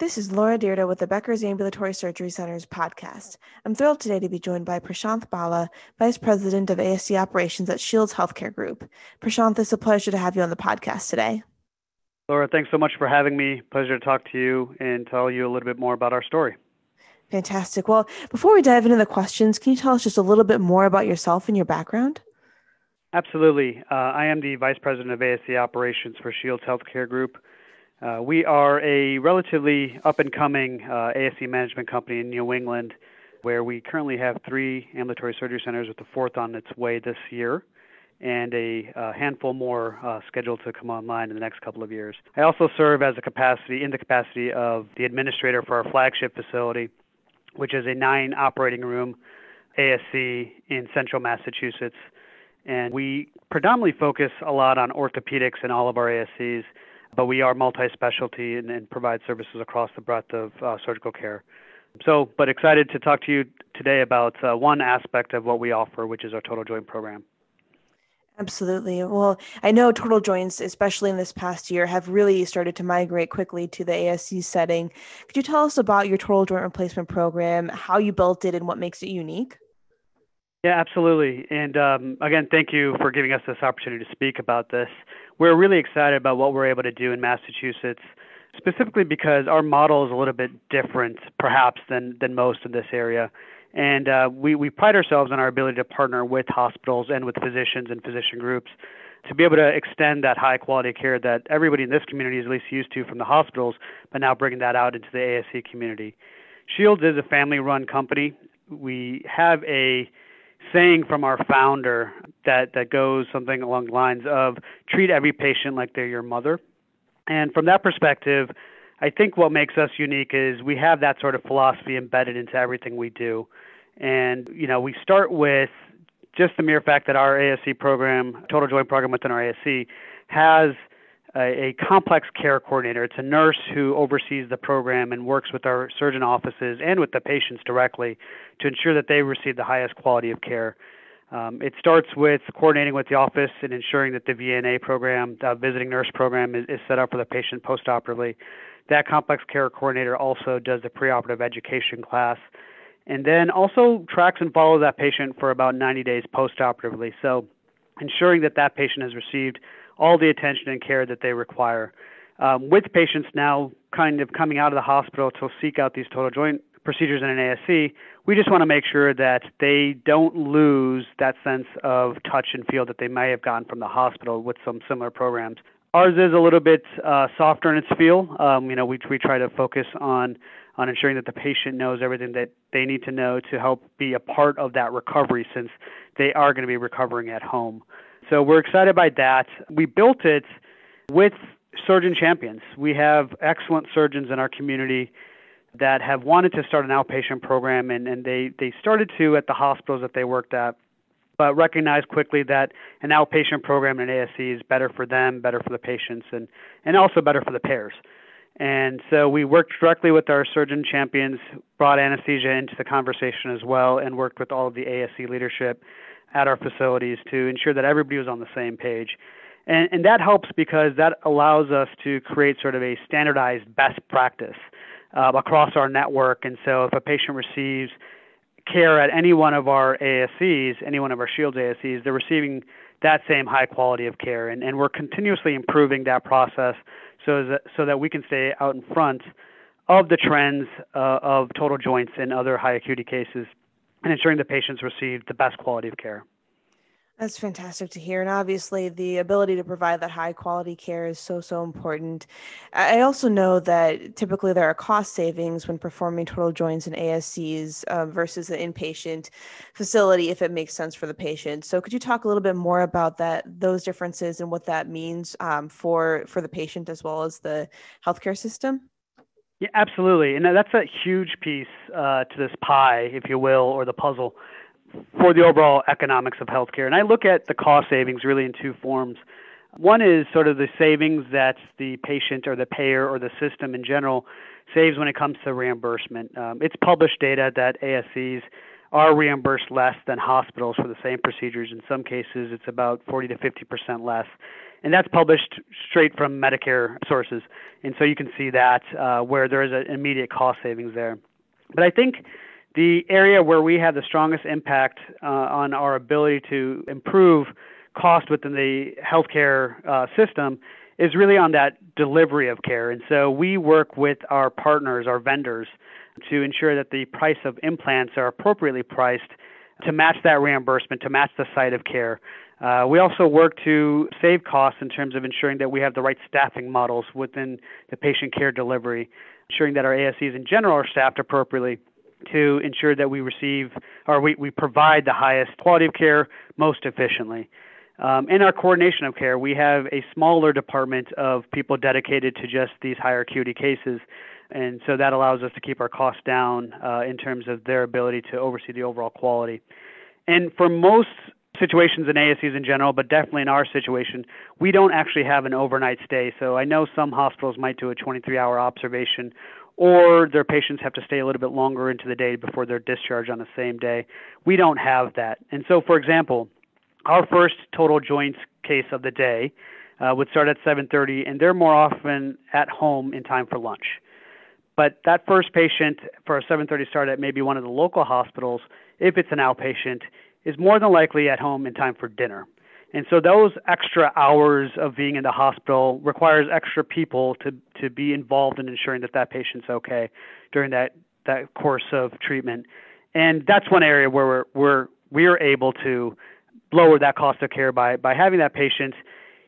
This is Laura Dyrda with the Becker's Ambulatory Surgery Center's podcast. I'm thrilled today to be joined by Prashanth Bala, Vice President of ASC Operations at Shields Healthcare Group. Prashanth, it's a pleasure to have you on the podcast today. Laura, thanks so much for having me. Pleasure to talk to you and tell you a little bit more about our story. Fantastic. Well, before we dive into the questions, can you tell us just a little bit more about yourself and your background? Absolutely. Uh, I am the Vice President of ASC Operations for Shields Healthcare Group. Uh, we are a relatively up and coming uh, ASC management company in New England, where we currently have three ambulatory surgery centers, with the fourth on its way this year, and a, a handful more uh, scheduled to come online in the next couple of years. I also serve as a capacity in the capacity of the administrator for our flagship facility, which is a nine operating room ASC in central Massachusetts. And we predominantly focus a lot on orthopedics in all of our ASCs but we are multi-specialty and, and provide services across the breadth of uh, surgical care. So, but excited to talk to you today about uh, one aspect of what we offer, which is our total joint program. Absolutely. Well, I know total joints, especially in this past year, have really started to migrate quickly to the ASC setting. Could you tell us about your total joint replacement program, how you built it, and what makes it unique? Yeah, absolutely. And um, again, thank you for giving us this opportunity to speak about this. We're really excited about what we're able to do in Massachusetts, specifically because our model is a little bit different, perhaps, than, than most in this area. And uh, we, we pride ourselves on our ability to partner with hospitals and with physicians and physician groups to be able to extend that high quality care that everybody in this community is at least used to from the hospitals, but now bringing that out into the ASC community. Shields is a family run company. We have a saying from our founder that that goes something along the lines of treat every patient like they're your mother. And from that perspective, I think what makes us unique is we have that sort of philosophy embedded into everything we do. And you know, we start with just the mere fact that our ASC program, total joint program within our ASC, has a, complex care coordinator. It's a nurse who oversees the program and works with our surgeon offices and with the patients directly to ensure that they receive the highest quality of care. Um, it starts with coordinating with the office and ensuring that the VNA program, the visiting nurse program, is, is set up for the patient postoperatively. That complex care coordinator also does the preoperative education class and then also tracks and follows that patient for about 90 days postoperatively. So, ensuring that that patient has received all the attention and care that they require. Um, with patients now kind of coming out of the hospital to seek out these total joint procedures in an ASC, we just want to make sure that they don't lose that sense of touch and feel that they may have gotten from the hospital with some similar programs. Ours is a little bit uh, softer in its feel. Um, you know, we we try to focus on on ensuring that the patient knows everything that they need to know to help be a part of that recovery, since they are going to be recovering at home. So we're excited by that. We built it with surgeon champions. We have excellent surgeons in our community that have wanted to start an outpatient program, and, and they, they started to at the hospitals that they worked at, but recognized quickly that an outpatient program in ASC is better for them, better for the patients, and, and also better for the payers. And so we worked directly with our surgeon champions, brought anesthesia into the conversation as well, and worked with all of the ASC leadership at our facilities to ensure that everybody was on the same page. And, and that helps because that allows us to create sort of a standardized best practice uh, across our network. And so if a patient receives care at any one of our ASCs, any one of our Shields ASCs, they're receiving that same high quality of care. And, and we're continuously improving that process so that, so that we can stay out in front of the trends uh, of total joints and other high acuity cases and ensuring the patients receive the best quality of care. That's fantastic to hear. And obviously, the ability to provide that high quality care is so, so important. I also know that typically there are cost savings when performing total joints in ASCs uh, versus an inpatient facility if it makes sense for the patient. So, could you talk a little bit more about that, those differences, and what that means um, for, for the patient as well as the healthcare system? Yeah, absolutely. And that's a huge piece uh, to this pie, if you will, or the puzzle for the overall economics of healthcare. And I look at the cost savings really in two forms. One is sort of the savings that the patient or the payer or the system in general saves when it comes to reimbursement. Um, it's published data that ASCs are reimbursed less than hospitals for the same procedures. In some cases, it's about 40 to 50 percent less. And that's published straight from Medicare sources. And so you can see that uh, where there is an immediate cost savings there. But I think the area where we have the strongest impact uh, on our ability to improve cost within the healthcare uh, system is really on that delivery of care. And so we work with our partners, our vendors, to ensure that the price of implants are appropriately priced to match that reimbursement, to match the site of care. Uh, we also work to save costs in terms of ensuring that we have the right staffing models within the patient care delivery, ensuring that our ASCs in general are staffed appropriately to ensure that we receive or we, we provide the highest quality of care most efficiently. Um, in our coordination of care, we have a smaller department of people dedicated to just these higher acuity cases. And so that allows us to keep our costs down uh, in terms of their ability to oversee the overall quality. And for most situations in ASCs in general, but definitely in our situation, we don't actually have an overnight stay. So I know some hospitals might do a 23 hour observation, or their patients have to stay a little bit longer into the day before they're discharged on the same day. We don't have that. And so, for example, our first total joints case of the day uh, would start at 7:30, and they're more often at home in time for lunch. But that first patient for a 7:30 start at maybe one of the local hospitals, if it's an outpatient, is more than likely at home in time for dinner. And so those extra hours of being in the hospital requires extra people to to be involved in ensuring that that patient's okay during that that course of treatment. And that's one area where we're we're we're able to lower that cost of care by by having that patient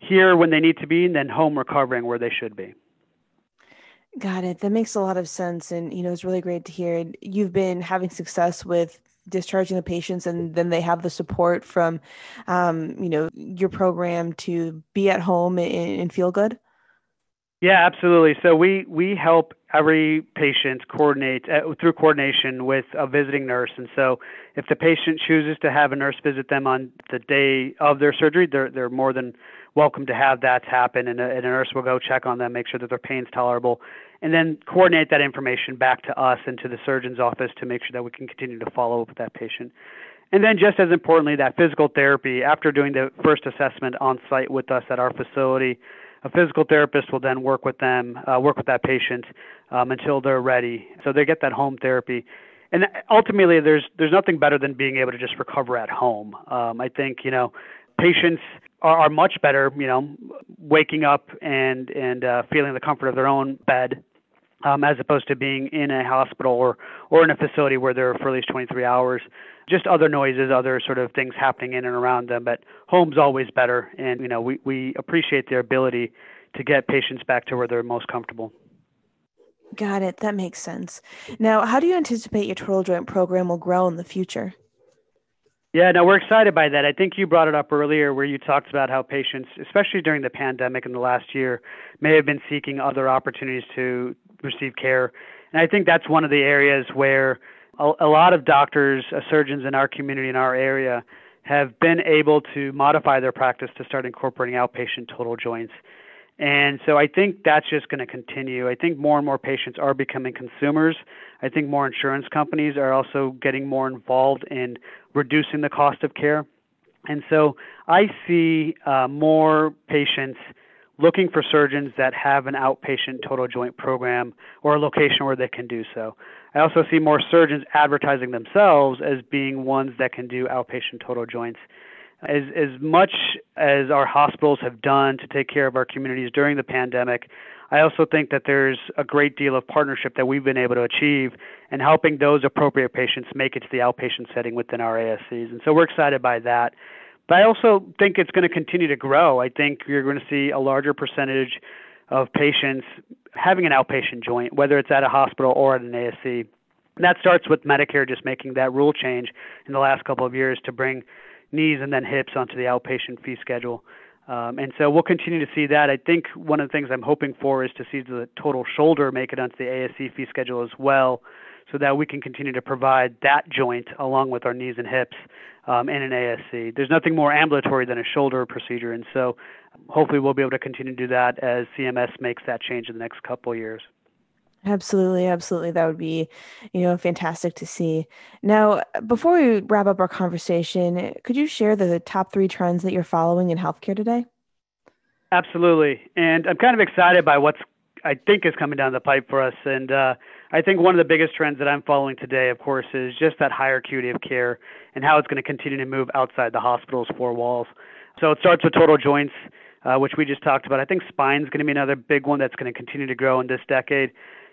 here when they need to be and then home recovering where they should be. Got it. That makes a lot of sense. And, you know, it's really great to hear. You've been having success with discharging the patients and then they have the support from, um, you know, your program to be at home and, and feel good. Yeah, absolutely. So we we help every patient coordinate uh, through coordination with a visiting nurse. And so if the patient chooses to have a nurse visit them on the day of their surgery, they're they're more than welcome to have that happen and a, and a nurse will go check on them, make sure that their pain's tolerable, and then coordinate that information back to us and to the surgeon's office to make sure that we can continue to follow up with that patient. And then, just as importantly, that physical therapy after doing the first assessment on site with us at our facility, a physical therapist will then work with them, uh, work with that patient um, until they're ready. So they get that home therapy. And ultimately, there's there's nothing better than being able to just recover at home. Um, I think you know patients are, are much better, you know, waking up and and uh, feeling the comfort of their own bed um, as opposed to being in a hospital or or in a facility where they're for at least 23 hours. Just other noises, other sort of things happening in and around them. But home's always better, and you know we we appreciate their ability to get patients back to where they're most comfortable. Got it. That makes sense. Now, how do you anticipate your total joint program will grow in the future? Yeah, no, we're excited by that. I think you brought it up earlier where you talked about how patients, especially during the pandemic in the last year, may have been seeking other opportunities to receive care. And I think that's one of the areas where a, a lot of doctors, uh, surgeons in our community, in our area, have been able to modify their practice to start incorporating outpatient total joints. And so I think that's just going to continue. I think more and more patients are becoming consumers. I think more insurance companies are also getting more involved in reducing the cost of care. And so I see uh, more patients looking for surgeons that have an outpatient total joint program or a location where they can do so. I also see more surgeons advertising themselves as being ones that can do outpatient total joints. As as much as our hospitals have done to take care of our communities during the pandemic, I also think that there's a great deal of partnership that we've been able to achieve in helping those appropriate patients make it to the outpatient setting within our ASCs. And so we're excited by that. But I also think it's going to continue to grow. I think you're going to see a larger percentage of patients having an outpatient joint, whether it's at a hospital or at an ASC. And that starts with Medicare just making that rule change in the last couple of years to bring knees and then hips onto the outpatient fee schedule. Um, and so we'll continue to see that. I think one of the things I'm hoping for is to see the total shoulder make it onto the ASC fee schedule as well, so that we can continue to provide that joint along with our knees and hips um, in an ASC. There's nothing more ambulatory than a shoulder procedure, and so hopefully we'll be able to continue to do that as CMS makes that change in the next couple of years. Absolutely, absolutely. That would be, you know, fantastic to see. Now, before we wrap up our conversation, could you share the top three trends that you're following in healthcare today? Absolutely. And I'm kind of excited by what's I think is coming down the pipe for us. And uh, I think one of the biggest trends that I'm following today, of course, is just that higher acuity of care and how it's going to continue to move outside the hospital's four walls. So it starts with total joints, uh, which we just talked about. I think spine is going to be another big one that's going to continue to grow in this decade.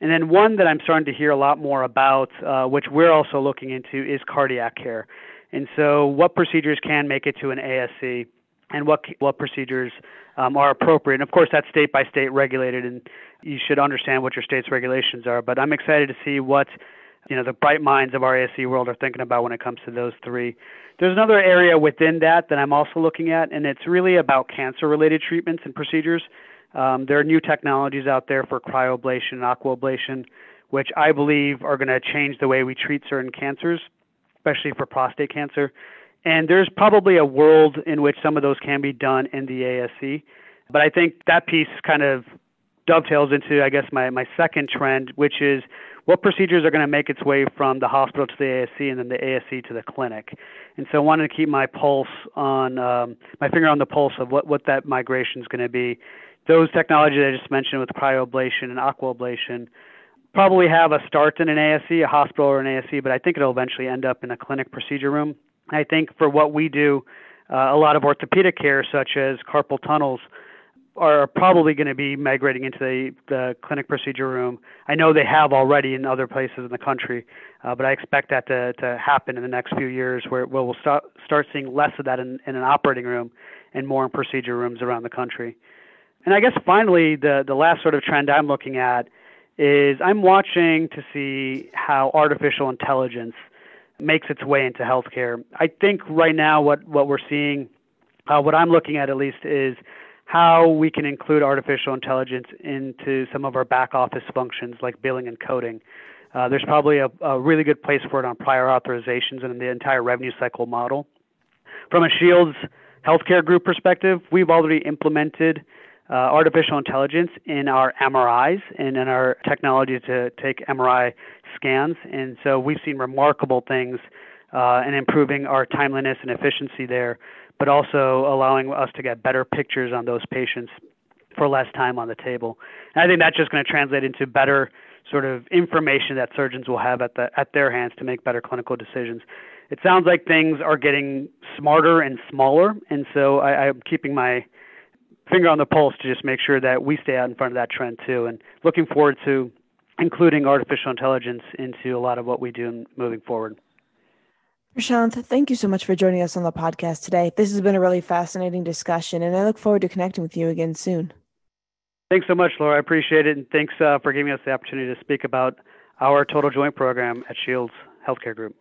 And then one that I'm starting to hear a lot more about, uh, which we're also looking into, is cardiac care. And so, what procedures can make it to an ASC, and what what procedures um, are appropriate. And of course, that's state by state regulated, and you should understand what your state's regulations are. But I'm excited to see what you know the bright minds of our ASC world are thinking about when it comes to those three. There's another area within that that I'm also looking at, and it's really about cancer-related treatments and procedures. Um, there are new technologies out there for cryoablation and aquablation, which I believe are going to change the way we treat certain cancers, especially for prostate cancer. And there's probably a world in which some of those can be done in the ASC. But I think that piece kind of dovetails into, I guess, my, my second trend, which is what procedures are going to make its way from the hospital to the ASC and then the ASC to the clinic. And so I wanted to keep my pulse on, um, my finger on the pulse of what, what that migration is going to be. Those technologies I just mentioned with cryoablation and aquablation probably have a start in an ASC, a hospital or an ASC, but I think it'll eventually end up in a clinic procedure room. I think for what we do, uh, a lot of orthopedic care, such as carpal tunnels, are probably going to be migrating into the, the clinic procedure room. I know they have already in other places in the country, uh, but I expect that to, to happen in the next few years where, we'll start, start seeing less of that in, in an operating room and more in procedure rooms around the country. And I guess finally, the, the last sort of trend I'm looking at is I'm watching to see how artificial intelligence – makes its way into healthcare. I think right now what what we're seeing, uh, what I'm looking at at least, is how we can include artificial intelligence into some of our back office functions like billing and coding. Uh, there's probably a, a really good place for it on prior authorizations and in the entire revenue cycle model. From a Shields healthcare group perspective, we've already implemented uh, artificial intelligence in our MRIs and in our technology to take MRI scans. And so we've seen remarkable things uh, in improving our timeliness and efficiency there, but also allowing us to get better pictures on those patients for less time on the table. And I think that's just going to translate into better sort of information that surgeons will have at the at their hands to make better clinical decisions. It sounds like things are getting smarter and smaller, and so I, I'm keeping my finger on the pulse to just make sure that we stay out in front of that trend too. And looking forward to including artificial intelligence into a lot of what we do moving forward. Prashanth, thank you so much for joining us on the podcast today. This has been a really fascinating discussion, and I look forward to connecting with you again soon. Thanks so much, Laura. I appreciate it, and thanks uh, for giving us the opportunity to speak about our total joint program at Shields Healthcare Group.